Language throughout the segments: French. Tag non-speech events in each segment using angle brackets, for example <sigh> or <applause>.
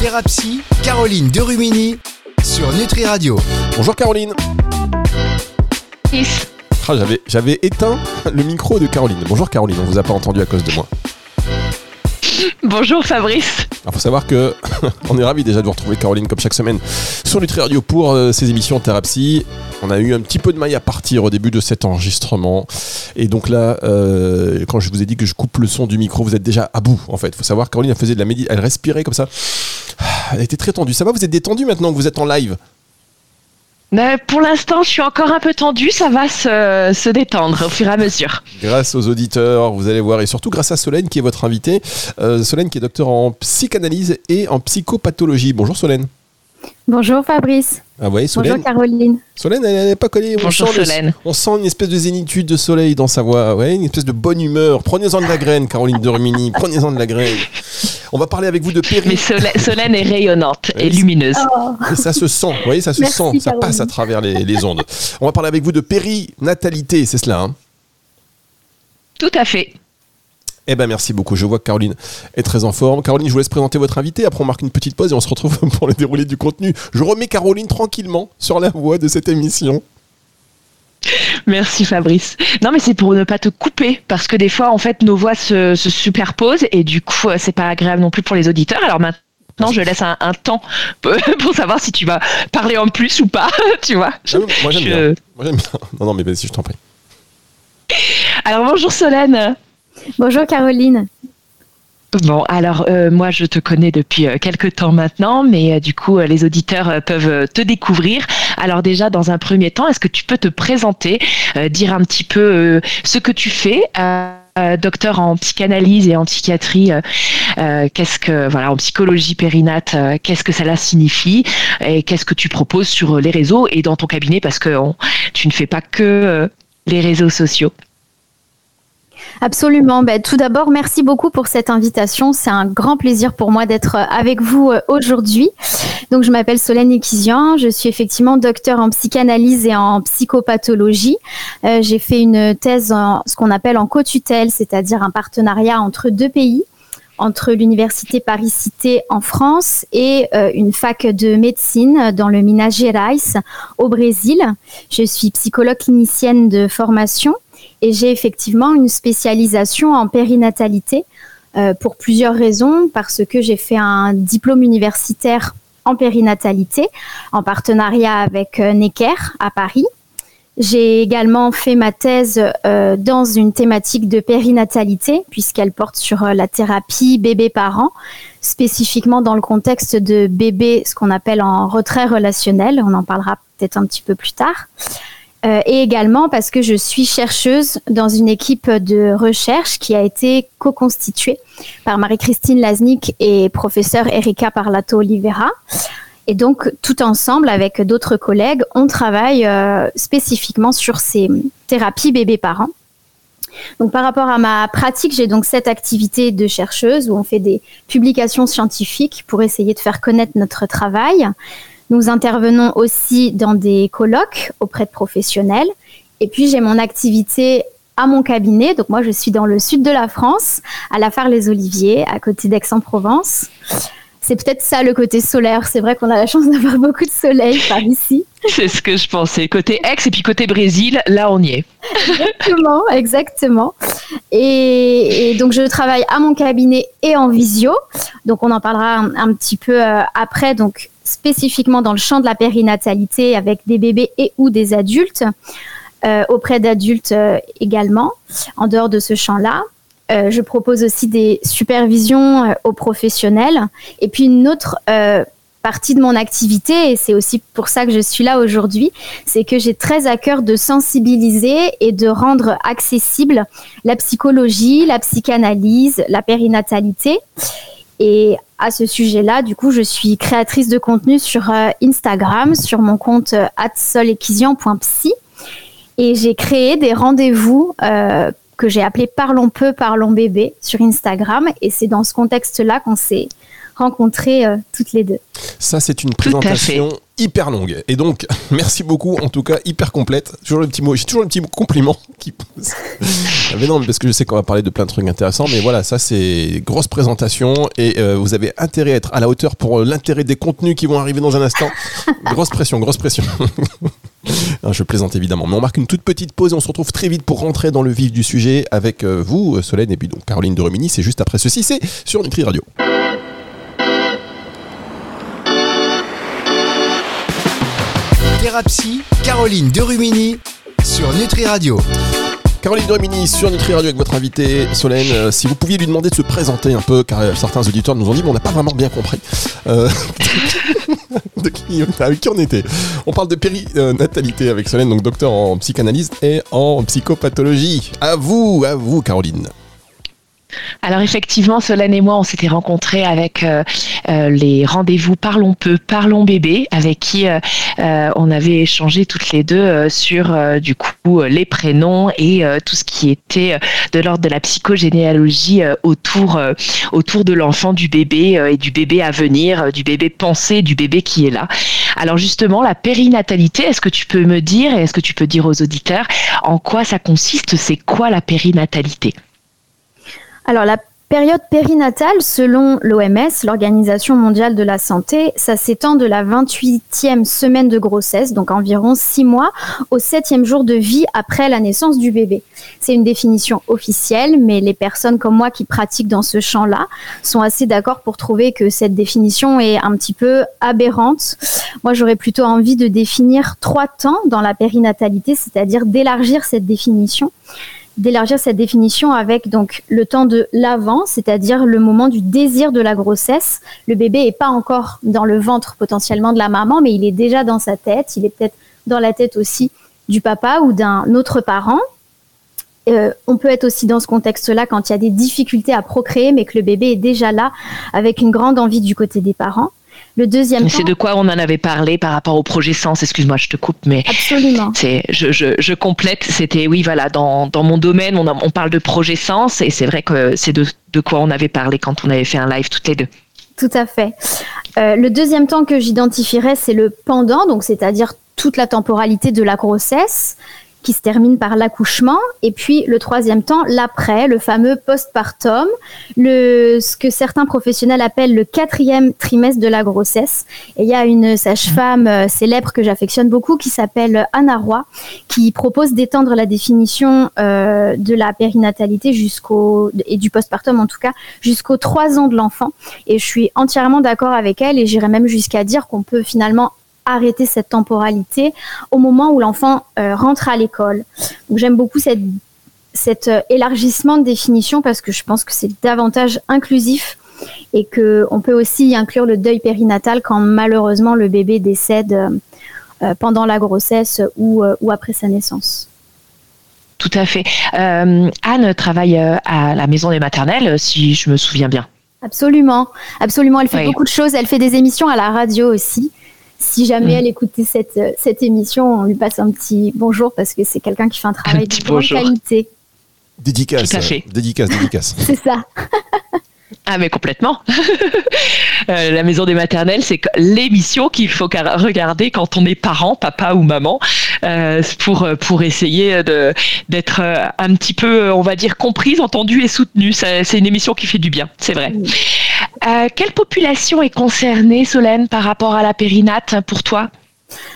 Thérapie, Caroline Derumini sur Nutri Radio. Bonjour Caroline. Ah, j'avais, j'avais éteint le micro de Caroline. Bonjour Caroline, on vous a pas entendu à cause de moi. Bonjour Fabrice. Il faut savoir que <laughs> on est ravis déjà de vous retrouver Caroline comme chaque semaine sur Nutri Radio pour euh, ces émissions Thérapie. On a eu un petit peu de maille à partir au début de cet enregistrement. Et donc là, euh, quand je vous ai dit que je coupe le son du micro, vous êtes déjà à bout en fait. Il faut savoir Caroline elle faisait de la méditation, elle respirait comme ça. Elle était très tendue. Ça va, vous êtes détendu maintenant que vous êtes en live Mais pour l'instant, je suis encore un peu tendue, ça va se, se détendre au fur et à mesure. Grâce aux auditeurs, vous allez voir, et surtout grâce à Solène qui est votre invitée. Euh, Solène qui est docteur en psychanalyse et en psychopathologie. Bonjour Solène. Bonjour Fabrice. Ah ouais, Solène. Bonjour Caroline. Solène, elle n'est pas collée. On Bonjour sent le- Solène. on sent une espèce de zénitude de soleil dans sa voix, ouais, une espèce de bonne humeur. Prenez-en de la graine, Caroline de Rumini. Prenez-en de la graine. On va parler avec vous de Mais péri. Solène, Solène est rayonnante et lumineuse. Oh, Et ça se sent, vous voyez, ça se Merci, sent, ça Caroline. passe à travers les, les ondes. On va parler avec vous de périnatalité, c'est cela, hein Tout à fait. Eh ben merci beaucoup. Je vois que Caroline est très en forme. Caroline, je vous laisse présenter votre invité. Après, on marque une petite pause et on se retrouve <laughs> pour le déroulé du contenu. Je remets Caroline tranquillement sur la voie de cette émission. Merci Fabrice. Non mais c'est pour ne pas te couper parce que des fois en fait nos voix se, se superposent et du coup euh, c'est pas agréable non plus pour les auditeurs. Alors maintenant je laisse un, un temps <laughs> pour savoir si tu vas parler en plus ou pas, <laughs> tu vois. Ah oui, moi j'aime Je- bien. Moi j'aime bien. Non, non, mais vas-y, je t'en prie. Alors bonjour Solène. bonjour Caroline. Bon, alors euh, moi je te connais depuis euh, quelques temps maintenant, mais euh, du coup euh, les auditeurs euh, peuvent te découvrir. Alors déjà dans un premier temps, est-ce que tu peux te présenter, dire un petit peu ce que tu fais docteur en psychanalyse et en psychiatrie, qu'est-ce que voilà en psychologie périnate, qu'est-ce que cela signifie et qu'est-ce que tu proposes sur les réseaux et dans ton cabinet parce que tu ne fais pas que les réseaux sociaux. Absolument. Ben, tout d'abord, merci beaucoup pour cette invitation. C'est un grand plaisir pour moi d'être euh, avec vous euh, aujourd'hui. Donc, je m'appelle Solène Ekizian. Je suis effectivement docteur en psychanalyse et en psychopathologie. Euh, J'ai fait une thèse en ce qu'on appelle en co-tutelle, c'est-à-dire un partenariat entre deux pays entre l'université Paris-Cité en France et une fac de médecine dans le Minas Gerais au Brésil. Je suis psychologue clinicienne de formation et j'ai effectivement une spécialisation en périnatalité euh, pour plusieurs raisons, parce que j'ai fait un diplôme universitaire en périnatalité en partenariat avec euh, Necker à Paris. J'ai également fait ma thèse euh, dans une thématique de périnatalité, puisqu'elle porte sur la thérapie bébé-parent, spécifiquement dans le contexte de bébé, ce qu'on appelle en retrait relationnel. On en parlera peut-être un petit peu plus tard. Euh, et également parce que je suis chercheuse dans une équipe de recherche qui a été co-constituée par Marie-Christine Laznik et professeur Erika Parlato Oliveira. Et donc, tout ensemble, avec d'autres collègues, on travaille euh, spécifiquement sur ces thérapies bébé-parents. Donc, par rapport à ma pratique, j'ai donc cette activité de chercheuse où on fait des publications scientifiques pour essayer de faire connaître notre travail. Nous intervenons aussi dans des colloques auprès de professionnels. Et puis, j'ai mon activité à mon cabinet. Donc, moi, je suis dans le sud de la France, à la Phare-les-Oliviers, à côté d'Aix-en-Provence. C'est peut-être ça le côté solaire. C'est vrai qu'on a la chance <laughs> d'avoir beaucoup de soleil par ici. <laughs> C'est ce que je pensais. Côté Aix et puis côté Brésil, là on y est. Exactement, <laughs> exactement. Et, et donc je travaille à mon cabinet et en visio. Donc on en parlera un, un petit peu euh, après. Donc spécifiquement dans le champ de la périnatalité avec des bébés et ou des adultes, euh, auprès d'adultes euh, également. En dehors de ce champ-là, Euh, je propose aussi des supervisions euh, aux professionnels. Et puis une autre euh, partie de mon activité, et c'est aussi pour ça que je suis là aujourd'hui, c'est que j'ai très à cœur de sensibiliser et de rendre accessible la psychologie, la psychanalyse, la périnatalité. Et à ce sujet-là, du coup, je suis créatrice de contenu sur Instagram, sur mon compte @solekizian.psy. Et j'ai créé des rendez-vous que j'ai appelés Parlons peu, parlons bébé sur Instagram. Et c'est dans ce contexte-là qu'on s'est rencontrés euh, toutes les deux. Ça, c'est une présentation hyper longue. Et donc, <laughs> merci beaucoup, en tout cas, hyper complète. Toujours le petit mot, j'ai toujours le petit compliment qui <laughs> mais non, parce que je sais qu'on va parler de plein de trucs intéressants, mais voilà, ça c'est grosse présentation et euh, vous avez intérêt à être à la hauteur pour l'intérêt des contenus qui vont arriver dans un instant. <laughs> grosse pression, grosse pression. <laughs> je plaisante évidemment. Mais on marque une toute petite pause et on se retrouve très vite pour rentrer dans le vif du sujet avec euh, vous, Solène, et puis donc Caroline de Rumini. C'est juste après ceci, c'est sur Nutri Radio. Thérapie, Caroline de Rumini sur Nutri Radio. Caroline Domini sur Nutri Radio avec votre invité Solène. Euh, si vous pouviez lui demander de se présenter un peu, car euh, certains auditeurs nous ont dit, mais on n'a pas vraiment bien compris euh, <laughs> de qui, on était. On parle de périnatalité avec Solène, donc docteur en psychanalyse et en psychopathologie. À vous, à vous, Caroline. Alors effectivement, Solène et moi, on s'était rencontrés avec euh, euh, les rendez-vous Parlons peu, Parlons bébé, avec qui euh, on avait échangé toutes les deux sur du coup les prénoms et tout ce qui était de l'ordre de la psychogénéalogie autour autour de l'enfant, du bébé et du bébé à venir, du bébé pensé, du bébé qui est là. Alors justement, la périnatalité, est-ce que tu peux me dire et est-ce que tu peux dire aux auditeurs en quoi ça consiste? C'est quoi la périnatalité? Alors la période périnatale, selon l'OMS, l'Organisation mondiale de la santé, ça s'étend de la 28e semaine de grossesse, donc environ 6 mois, au 7e jour de vie après la naissance du bébé. C'est une définition officielle, mais les personnes comme moi qui pratiquent dans ce champ-là sont assez d'accord pour trouver que cette définition est un petit peu aberrante. Moi, j'aurais plutôt envie de définir trois temps dans la périnatalité, c'est-à-dire d'élargir cette définition d'élargir cette définition avec donc le temps de l'avant, c'est-à-dire le moment du désir de la grossesse. Le bébé n'est pas encore dans le ventre potentiellement de la maman, mais il est déjà dans sa tête. Il est peut-être dans la tête aussi du papa ou d'un autre parent. Euh, on peut être aussi dans ce contexte-là quand il y a des difficultés à procréer, mais que le bébé est déjà là avec une grande envie du côté des parents. Le deuxième C'est de quoi on en avait parlé par rapport au projet Sens. Excuse-moi, je te coupe, mais absolument. C'est, je, je, je, complète. C'était oui, voilà, dans, dans mon domaine, on, on parle de projet Sens et c'est vrai que c'est de, de quoi on avait parlé quand on avait fait un live toutes les deux. Tout à fait. Euh, le deuxième temps que j'identifierais, c'est le pendant, donc c'est-à-dire toute la temporalité de la grossesse qui se termine par l'accouchement, et puis le troisième temps, l'après, le fameux postpartum, le, ce que certains professionnels appellent le quatrième trimestre de la grossesse. Et il y a une sage-femme euh, célèbre que j'affectionne beaucoup qui s'appelle Anna Roy, qui propose d'étendre la définition euh, de la périnatalité jusqu'au et du postpartum en tout cas jusqu'aux trois ans de l'enfant. Et je suis entièrement d'accord avec elle, et j'irais même jusqu'à dire qu'on peut finalement arrêter cette temporalité au moment où l'enfant euh, rentre à l'école. Donc j'aime beaucoup cette, cet euh, élargissement de définition parce que je pense que c'est davantage inclusif et qu'on peut aussi inclure le deuil périnatal quand malheureusement le bébé décède euh, pendant la grossesse ou, ou après sa naissance. Tout à fait. Anne travaille à la maison des maternelles, si je me souviens bien. Absolument, absolument. Elle fait beaucoup de choses. Elle fait des émissions à la radio aussi si jamais mm. elle écoutait cette, euh, cette émission, on lui passe un petit bonjour parce que c'est quelqu'un qui fait un travail de grande qualité. Dédicace, dédicace, dédicace. <laughs> c'est ça. Ah mais complètement. <laughs> Euh, la maison des maternelles, c'est l'émission qu'il faut regarder quand on est parent, papa ou maman, euh, pour pour essayer de d'être un petit peu, on va dire, comprise, entendue et soutenue. C'est une émission qui fait du bien, c'est vrai. Euh, quelle population est concernée, Solène, par rapport à la périnate pour toi?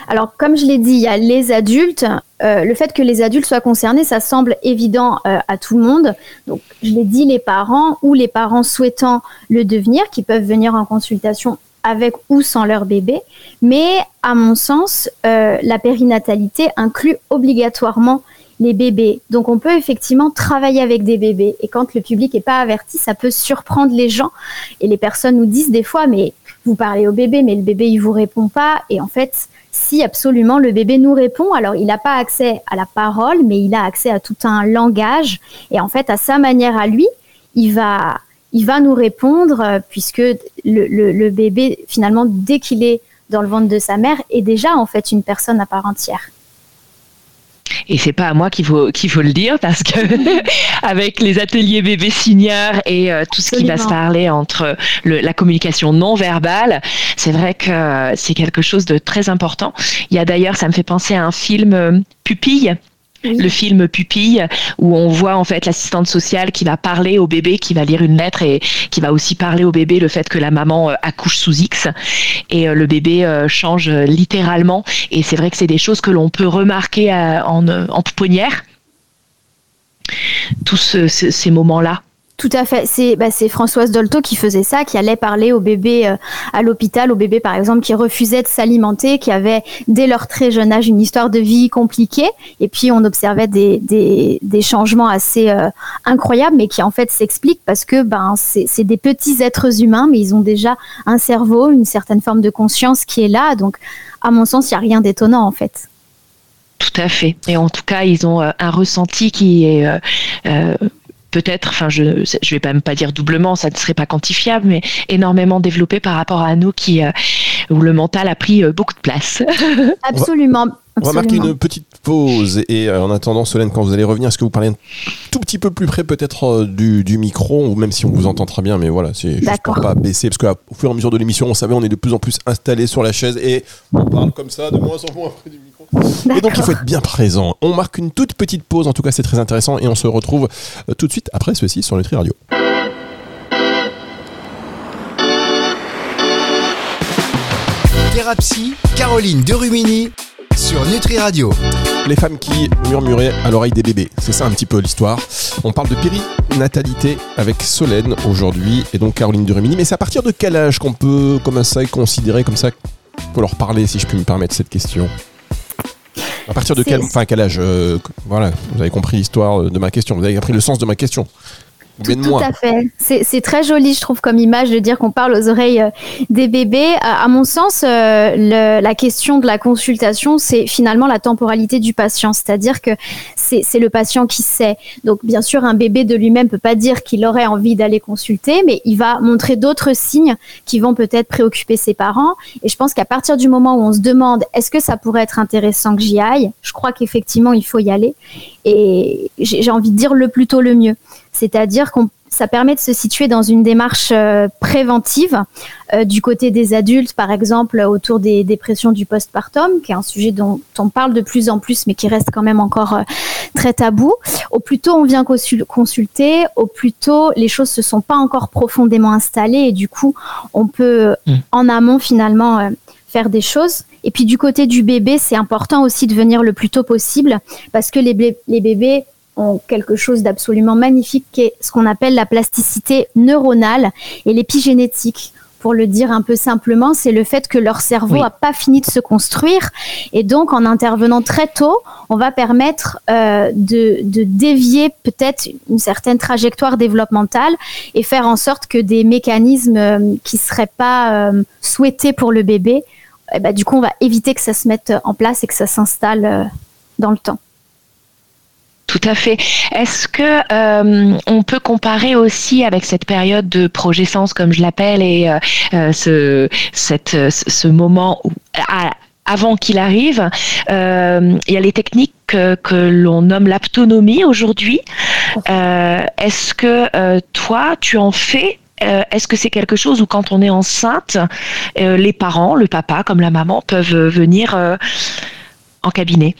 Alors, comme je l'ai dit, il y a les adultes. Euh, le fait que les adultes soient concernés, ça semble évident euh, à tout le monde. Donc, je l'ai dit, les parents ou les parents souhaitant le devenir, qui peuvent venir en consultation avec ou sans leur bébé. Mais, à mon sens, la périnatalité inclut obligatoirement les bébés. Donc on peut effectivement travailler avec des bébés. Et quand le public n'est pas averti, ça peut surprendre les gens. Et les personnes nous disent des fois, mais vous parlez au bébé, mais le bébé, il vous répond pas. Et en fait, si absolument le bébé nous répond, alors il n'a pas accès à la parole, mais il a accès à tout un langage. Et en fait, à sa manière à lui, il va, il va nous répondre, euh, puisque le, le bébé, finalement, dès qu'il est dans le ventre de sa mère, est déjà en fait une personne à part entière. Et c'est pas à moi qu'il faut qu'il faut le dire parce que <laughs> avec les ateliers bébé senior et euh, tout ce qui va se parler entre le, la communication non verbale, c'est vrai que c'est quelque chose de très important. Il y a d'ailleurs, ça me fait penser à un film euh, Pupille le film Pupille, où on voit en fait l'assistante sociale qui va parler au bébé, qui va lire une lettre et qui va aussi parler au bébé le fait que la maman euh, accouche sous X et euh, le bébé euh, change littéralement. Et c'est vrai que c'est des choses que l'on peut remarquer en, en pouponnière. Tous ces moments-là. Tout à fait. C'est bah, Françoise Dolto qui faisait ça, qui allait parler aux bébés euh, à l'hôpital, aux bébés par exemple qui refusaient de s'alimenter, qui avaient dès leur très jeune âge une histoire de vie compliquée. Et puis on observait des, changements assez euh, incroyables, mais qui en fait s'expliquent parce que ben, c'est des petits êtres humains, mais ils ont déjà un cerveau, une certaine forme de conscience qui est là. Donc à mon sens, il n'y a rien d'étonnant en fait. Tout à fait. Et en tout cas, ils ont euh, un ressenti qui est peut-être, enfin je ne vais pas même pas dire doublement, ça ne serait pas quantifiable, mais énormément développé par rapport à nous qui euh, où le mental a pris euh, beaucoup de place. <laughs> Absolument. On va marquer une petite pause et euh, en attendant, Solène, quand vous allez revenir, est-ce que vous parlez un tout petit peu plus près peut-être du, micro ou même si on vous entend très bien, mais voilà, c'est juste pour pas baisser parce qu'au fur et à mesure de l'émission, on savait, on est de plus en plus installé sur la chaise et on parle comme ça de moins en moins près du micro. Et donc il faut être bien présent. On marque une toute petite pause, en tout cas c'est très intéressant, et on se retrouve euh, tout de suite après ceci sur Nutri Radio. Thérapie, Caroline Derumini sur Nutri Radio. Les femmes qui murmuraient à l'oreille des bébés, c'est ça un petit peu l'histoire. On parle de périnatalité avec Solène aujourd'hui et donc Caroline Derumini. Mais c'est à partir de quel âge qu'on peut, comme ça, considérer comme ça, pour leur parler, si je puis me permettre cette question? À partir de quel, enfin, quel âge euh, Voilà, vous avez compris l'histoire de ma question, vous avez compris le sens de ma question. Tout, à fait. C'est très joli, je trouve, comme image de dire qu'on parle aux oreilles euh, des bébés. À, mon sens, euh, la question de la consultation, c'est finalement la temporalité du patient. C'est-à-dire que c'est le patient qui sait. Donc, bien sûr, un bébé de lui-même peut pas dire qu'il aurait envie d'aller consulter, mais il va montrer d'autres signes qui vont peut-être préoccuper ses parents. Et je pense qu'à partir du moment où on se demande est-ce que ça pourrait être intéressant que j'y aille, je crois qu'effectivement, il faut y aller. Et j'ai envie de dire le plus tôt le mieux. C'est-à-dire qu'on ça permet de se situer dans une démarche euh, préventive euh, du côté des adultes, par exemple autour des dépressions du postpartum, qui est un sujet dont on parle de plus en plus, mais qui reste quand même encore euh, très tabou. Au plus tôt on vient consulter, au plus tôt les choses se sont pas encore profondément installées et du coup on peut mmh. en amont finalement faire des choses. Et puis du côté du bébé, c'est important aussi de venir le plus tôt possible parce que les, les bébés ont quelque chose d'absolument magnifique qui est ce qu'on appelle la plasticité neuronale et l'épigénétique. Pour le dire un peu simplement, c'est le fait que leur cerveau n'a pas fini de se construire. Et donc, en intervenant très tôt, on va permettre euh, de, de, dévier peut-être une certaine trajectoire développementale et faire en sorte que des mécanismes euh, qui ne seraient pas euh, souhaités pour le bébé, eh ben, du coup, on va éviter que ça se mette en place et que ça s'installe dans le temps. Tout à fait. Est-ce que euh, on peut comparer aussi avec cette période de progescence, comme je l'appelle, et euh, euh, ce, moment où, avant qu'il arrive, il y a les techniques que, que l'on nomme l'aptonomie aujourd'hui. Est-ce que toi, tu en fais est-ce que c'est quelque chose où quand on est enceinte, les parents, le papa comme la maman, peuvent venir en cabinet?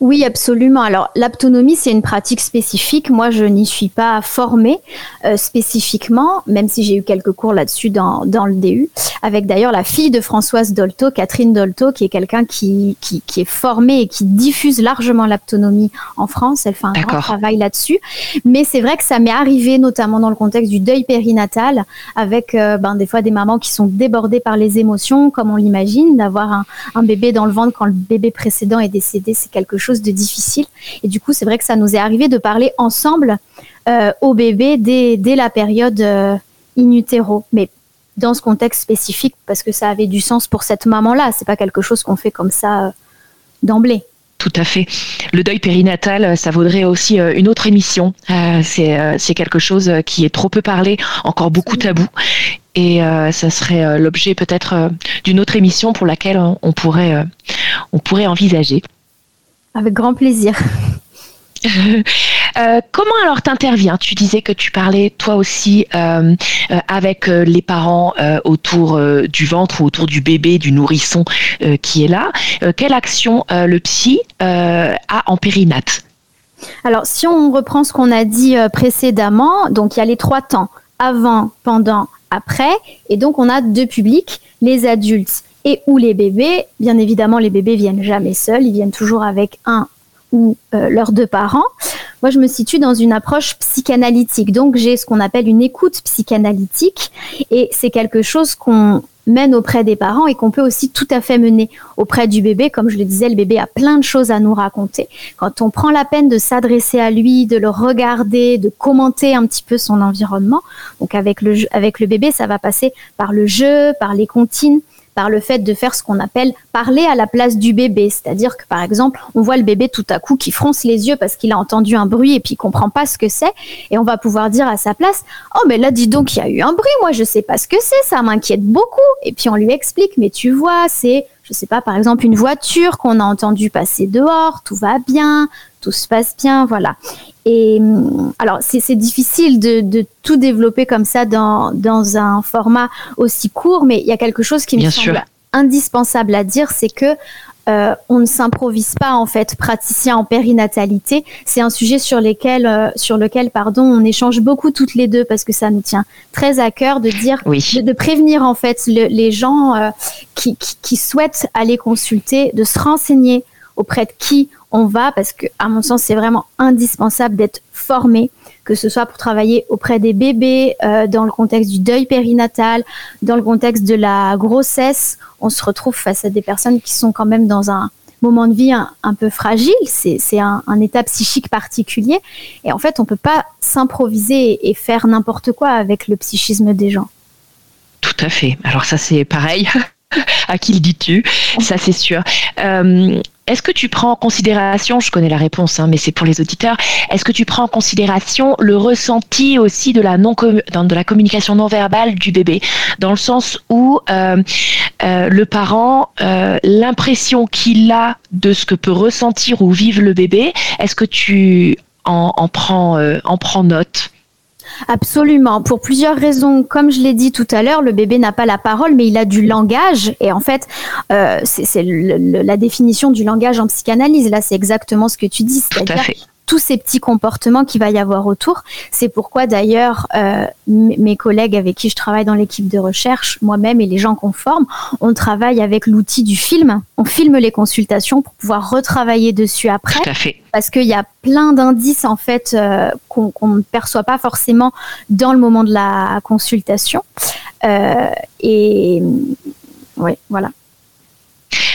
Oui, absolument. Alors, l'aptonomie, c'est une pratique spécifique. Moi, je n'y suis pas formée euh, spécifiquement, même si j'ai eu quelques cours là-dessus dans, dans le DU, avec d'ailleurs la fille de Françoise Dolto, Catherine Dolto, qui est quelqu'un qui, qui, qui, est formée et qui diffuse largement l'aptonomie en France. Elle fait un grand travail là-dessus. Mais c'est vrai que ça m'est arrivé, notamment dans le contexte du deuil périnatal, avec euh, ben, des fois des mamans qui sont débordées par les émotions, comme on l'imagine, d'avoir un, un bébé dans le ventre quand le bébé précédent est décédé. C'est quelque chose de difficile. Et du coup, c'est vrai que ça nous est arrivé de parler ensemble euh, au bébé dès, dès la période euh, in utero. Mais dans ce contexte spécifique, parce que ça avait du sens pour cette maman-là. C'est pas quelque chose qu'on fait comme ça euh, d'emblée. Tout à fait. Le deuil périnatal, ça vaudrait aussi une autre émission. c'est quelque chose qui est trop peu parlé, encore beaucoup tabou. Et ça serait l'objet peut-être d'une autre émission pour laquelle on pourrait, on pourrait envisager. Avec grand plaisir. <laughs> Euh, comment alors t'interviens? Tu disais que tu parlais toi aussi euh, euh, avec les parents autour du ventre ou autour du bébé, du nourrisson qui est là. quelle action le psy a en périnate? Alors si on reprend ce qu'on a dit précédemment, donc il y a les trois temps avant, pendant, après, et donc on a deux publics, les adultes et ou les bébés. Bien évidemment, les bébés viennent jamais seuls, ils viennent toujours avec un ou euh, leurs deux parents. Moi, je me situe dans une approche psychanalytique. Donc, j'ai ce qu'on appelle une écoute psychanalytique. Et c'est quelque chose qu'on mène auprès des parents et qu'on peut aussi tout à fait mener auprès du bébé. Comme je le disais, le bébé a plein de choses à nous raconter. Quand on prend la peine de s'adresser à lui, de le regarder, de commenter un petit peu son environnement, donc avec le, avec le bébé, ça va passer par le jeu, par les comptines, par le fait de faire ce qu'on appelle parler à la place du bébé. C'est-à-dire que, par exemple, on voit le bébé tout à coup qui fronce les yeux parce qu'il a entendu un bruit et puis il comprend pas ce que c'est. Et on va pouvoir dire à sa place, oh, mais là, dis donc, il y a eu un bruit. Moi, je sais pas ce que c'est. Ça m'inquiète beaucoup. Et puis, on lui explique, mais tu vois, c'est, je sais pas, par exemple, une voiture qu'on a entendu passer dehors. Tout va bien. Tout se passe bien. Voilà. Et hum, alors, c'est difficile de, tout développer comme ça dans, dans un format aussi court, mais il y a quelque chose qui me semble indispensable à dire, c'est que euh, on ne s'improvise pas en fait praticien en périnatalité. C'est un sujet sur, lesquels, euh, sur lequel pardon, on échange beaucoup toutes les deux parce que ça nous tient très à cœur de dire, de, prévenir en fait les gens euh, qui, qui, souhaitent aller consulter, de se renseigner auprès de qui on va parce que, à mon sens, c'est vraiment indispensable d'être formé, que ce soit pour travailler auprès des bébés, euh, dans le contexte du deuil périnatal, dans le contexte de la grossesse. On se retrouve face à des personnes qui sont quand même dans un moment de vie un, peu fragile, c'est un, état psychique particulier. Et en fait, on ne peut pas s'improviser et faire n'importe quoi avec le psychisme des gens. Tout à fait. Alors ça, c'est pareil. <laughs> <laughs> à qui le dis-tu? Ça, c'est sûr. Euh, est-ce que tu prends en considération, je connais la réponse, hein, mais c'est pour les auditeurs, est-ce que tu prends en considération le ressenti aussi de la, non de la communication non verbale du bébé, dans le sens où euh, euh, le parent, l'impression qu'il a de ce que peut ressentir ou vivre le bébé, est-ce que tu en prends, en prends note? Absolument, pour plusieurs raisons. Comme je l'ai dit tout à l'heure, le bébé n'a pas la parole, mais il a du langage. Et en fait, euh, c'est la définition du langage en psychanalyse. Là, c'est exactement ce que tu dis. C'est-à-dire tous ces petits comportements qu'il va y avoir autour. C'est pourquoi d'ailleurs euh, mes collègues avec qui je travaille dans l'équipe de recherche, moi-même et les gens qu'on forme, on travaille avec l'outil du film. On filme les consultations pour pouvoir retravailler dessus après. Tout à fait. Parce qu'il y a plein d'indices en fait euh, qu'on ne perçoit pas forcément dans le moment de la consultation. Euh, et oui, voilà.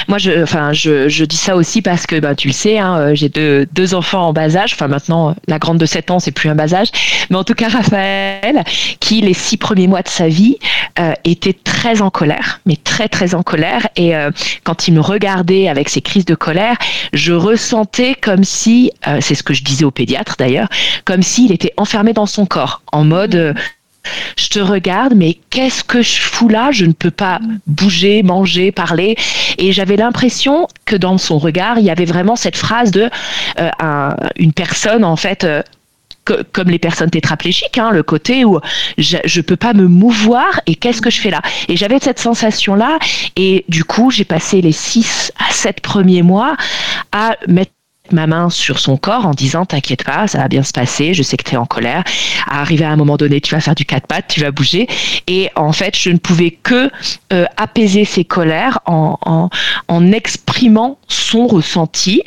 Moi, je, enfin, je, je, dis ça aussi parce que, bah, tu le sais, hein, euh, j'ai deux, deux, enfants en bas âge. Enfin, maintenant, la grande de 7 ans, c'est plus un bas âge. Mais en tout cas, Raphaël, qui les six premiers mois de sa vie euh, était très en colère, mais très très en colère. Et euh, quand il me regardait avec ses crises de colère, je ressentais comme si, c'est ce que je disais au pédiatre d'ailleurs, comme s'il était enfermé dans son corps, en mode je te regarde, mais qu'est-ce que je fous là? Je ne peux pas bouger, manger, parler. Et j'avais l'impression que dans son regard, il y avait vraiment cette phrase de euh, une personne, en fait, euh, comme les personnes tétraplégiques, hein, le côté où je ne peux pas me mouvoir et qu'est-ce que je fais là? Et j'avais cette sensation-là et du coup, j'ai passé les six à sept premiers mois à mettre ma main sur son corps en disant t'inquiète pas, ça va bien se passer, je sais que tu es en colère. Arrivé à un moment donné, tu vas faire du quatre pattes, tu vas bouger. Et en fait, je ne pouvais que euh, apaiser ses colères en, en, exprimant son ressenti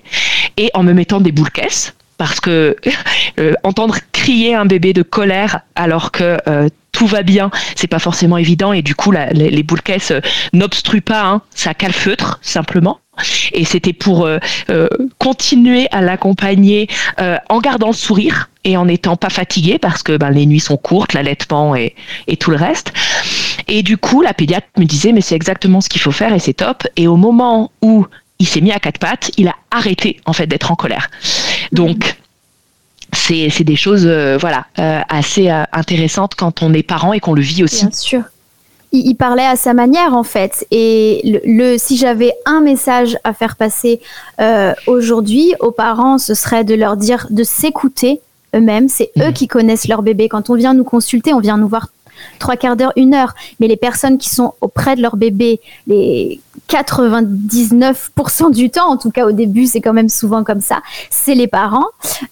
et en me mettant des boules caisses. Parce que euh, entendre crier un bébé de colère alors que euh, tout va bien, c'est pas forcément évident et du coup les, boules caisses n'obstruent pas, hein, ça calfeutre simplement. Et c'était pour euh, euh, continuer à l'accompagner euh, en gardant le sourire et en n'étant pas fatigué parce que ben, les nuits sont courtes, l'allaitement et, et tout le reste. Et du coup, la pédiatre me disait, mais c'est exactement ce qu'il faut faire et c'est top. Et au moment où il s'est mis à quatre pattes, il a arrêté en fait d'être en colère. Donc, c'est des choses voilà assez intéressantes quand on est parent et qu'on le vit aussi. Bien sûr. il, parlait à sa manière en fait. Et le, si j'avais un message à faire passer euh, aujourd'hui aux parents, ce serait de leur dire de s'écouter eux-mêmes. C'est eux mmh. qui connaissent leur bébé. Quand on vient nous consulter, on vient nous voir trois quarts d'heure, une heure. Mais les personnes qui sont auprès de leur bébé, les 99% du temps, en tout cas au début, c'est quand même souvent comme ça, c'est les parents.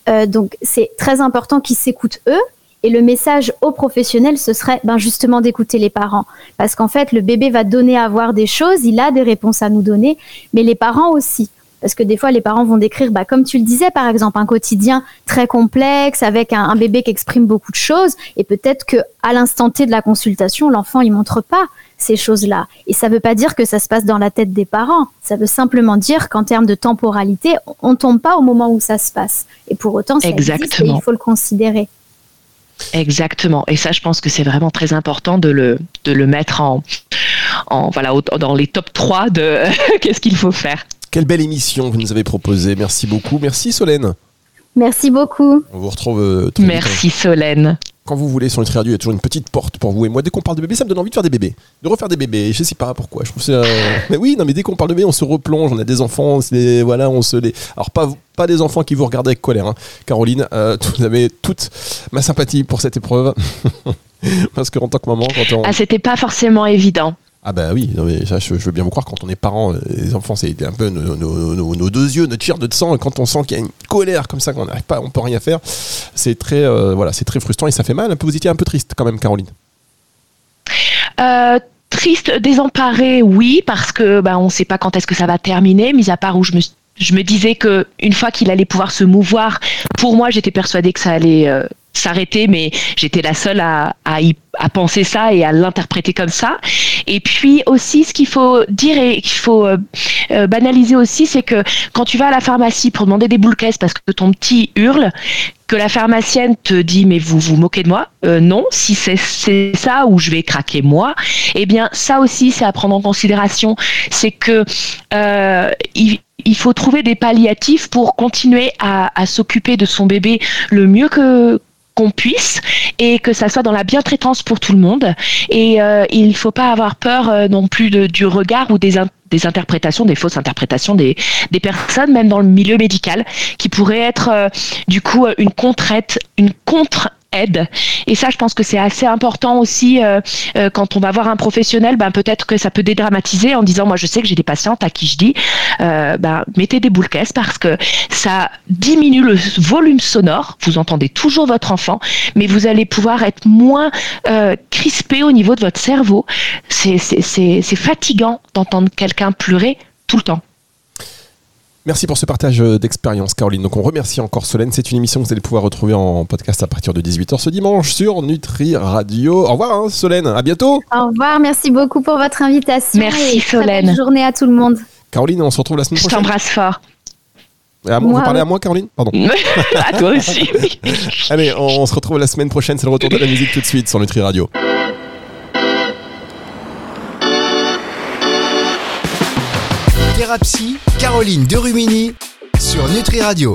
Euh, donc c'est très important qu'ils s'écoutent eux et le message aux professionnels, ce serait ben justement d'écouter les parents. Parce qu'en fait, le bébé va donner à voir des choses, il a des réponses à nous donner, mais les parents aussi. Parce que des fois, les parents vont décrire, bah, comme tu le disais, par exemple, un quotidien très complexe avec un, bébé qui exprime beaucoup de choses. Et peut-être que à l'instant T de la consultation, l'enfant, il montre pas ces choses-là. Et ça ne veut pas dire que ça se passe dans la tête des parents. Ça veut simplement dire qu'en termes de temporalité, on tombe pas au moment où ça se passe. Et pour autant, ça Exactement. et il faut le considérer. Exactement. Et ça, je pense que c'est vraiment très important de le, de le mettre en, en voilà, dans les top 3 de <laughs> qu'est-ce qu'il faut faire. Quelle belle émission vous nous avez proposée. Merci beaucoup. Merci Solène. Merci beaucoup. On vous retrouve euh, Merci Solène quand vous voulez sur Nutri Radio, il y a toujours une petite porte pour vous et moi. Dès qu'on parle de bébé, ça me donne envie de faire des bébés, de refaire des bébés. Je sais pas pourquoi. Je trouve ça. <laughs> mais oui, non, mais dès qu'on parle de bébé, on se replonge. On a des enfants, voilà, on se les. Alors pas pas des enfants qui vous regardent avec colère, hein. Caroline. Euh, <laughs> vous avez toute ma sympathie pour cette épreuve, <laughs> parce qu'en tant que maman, quand on. Ah, c'était pas forcément évident. Ah bah oui, je, veux bien vous croire, quand on est parent, euh, les enfants, c'est un peu nos, deux yeux, notre chair de sang, quand on sent qu'il y a une colère comme ça, qu'on n'arrive pas, on peut rien faire, c'est très, euh, voilà, c'est très frustrant et ça fait mal. Vous étiez un peu triste quand même, Caroline. Euh, triste, désemparée, oui, parce que bah, on ne sait pas quand est-ce que ça va terminer, mis à part où je me je me disais que une fois qu'il allait pouvoir se mouvoir, pour moi, j'étais persuadée que ça allait s'arrêter, mais j'étais la seule à, à, à, penser ça et à l'interpréter comme ça. Et puis aussi, ce qu'il faut dire et qu'il faut euh, euh, banaliser aussi, c'est que quand tu vas à la pharmacie pour demander des boules caisses parce que ton petit hurle, que la pharmacienne te dit mais vous vous moquez de moi euh, Non, si c'est ça où je vais craquer moi, eh bien ça aussi c'est à prendre en considération. C'est que il, il faut trouver des palliatifs pour continuer à, s'occuper de son bébé le mieux que qu'on puisse et que ça soit dans la bientraitance pour tout le monde. Et euh, il ne faut pas avoir peur euh, non plus du regard ou des, des interprétations, des fausses interprétations des, des personnes, même dans le milieu médical, qui pourraient être euh, du coup une contre-aide, une contre aide. Et ça, je pense que c'est assez important aussi euh, euh, quand on va voir un professionnel. Ben peut-être que ça peut dédramatiser en disant, moi, je sais que j'ai des patientes à qui je dis, euh, ben, mettez des boules caisses parce que ça diminue le volume sonore. Vous entendez toujours votre enfant, mais vous allez pouvoir être moins crispé au niveau de votre cerveau. C'est fatigant d'entendre quelqu'un pleurer tout le temps. Merci pour ce partage euh, d'expérience, Caroline. Donc, on remercie encore Solène. C'est une émission que vous allez pouvoir retrouver en podcast à partir de 18h ce dimanche sur Nutri Radio. Au revoir, hein, Solène. À bientôt. Au revoir. Merci beaucoup pour votre invitation. Merci, Solène. Bonne journée à tout le monde. Caroline, on se retrouve la semaine prochaine. Je t'embrasse fort. Ah, vous parlez à moi, Caroline? Pardon. <laughs> à toi aussi. Allez, on se retrouve la semaine prochaine. C'est le retour de la musique tout de suite sur Nutri Radio. Thérapie, Caroline Derumini sur Nutri Radio.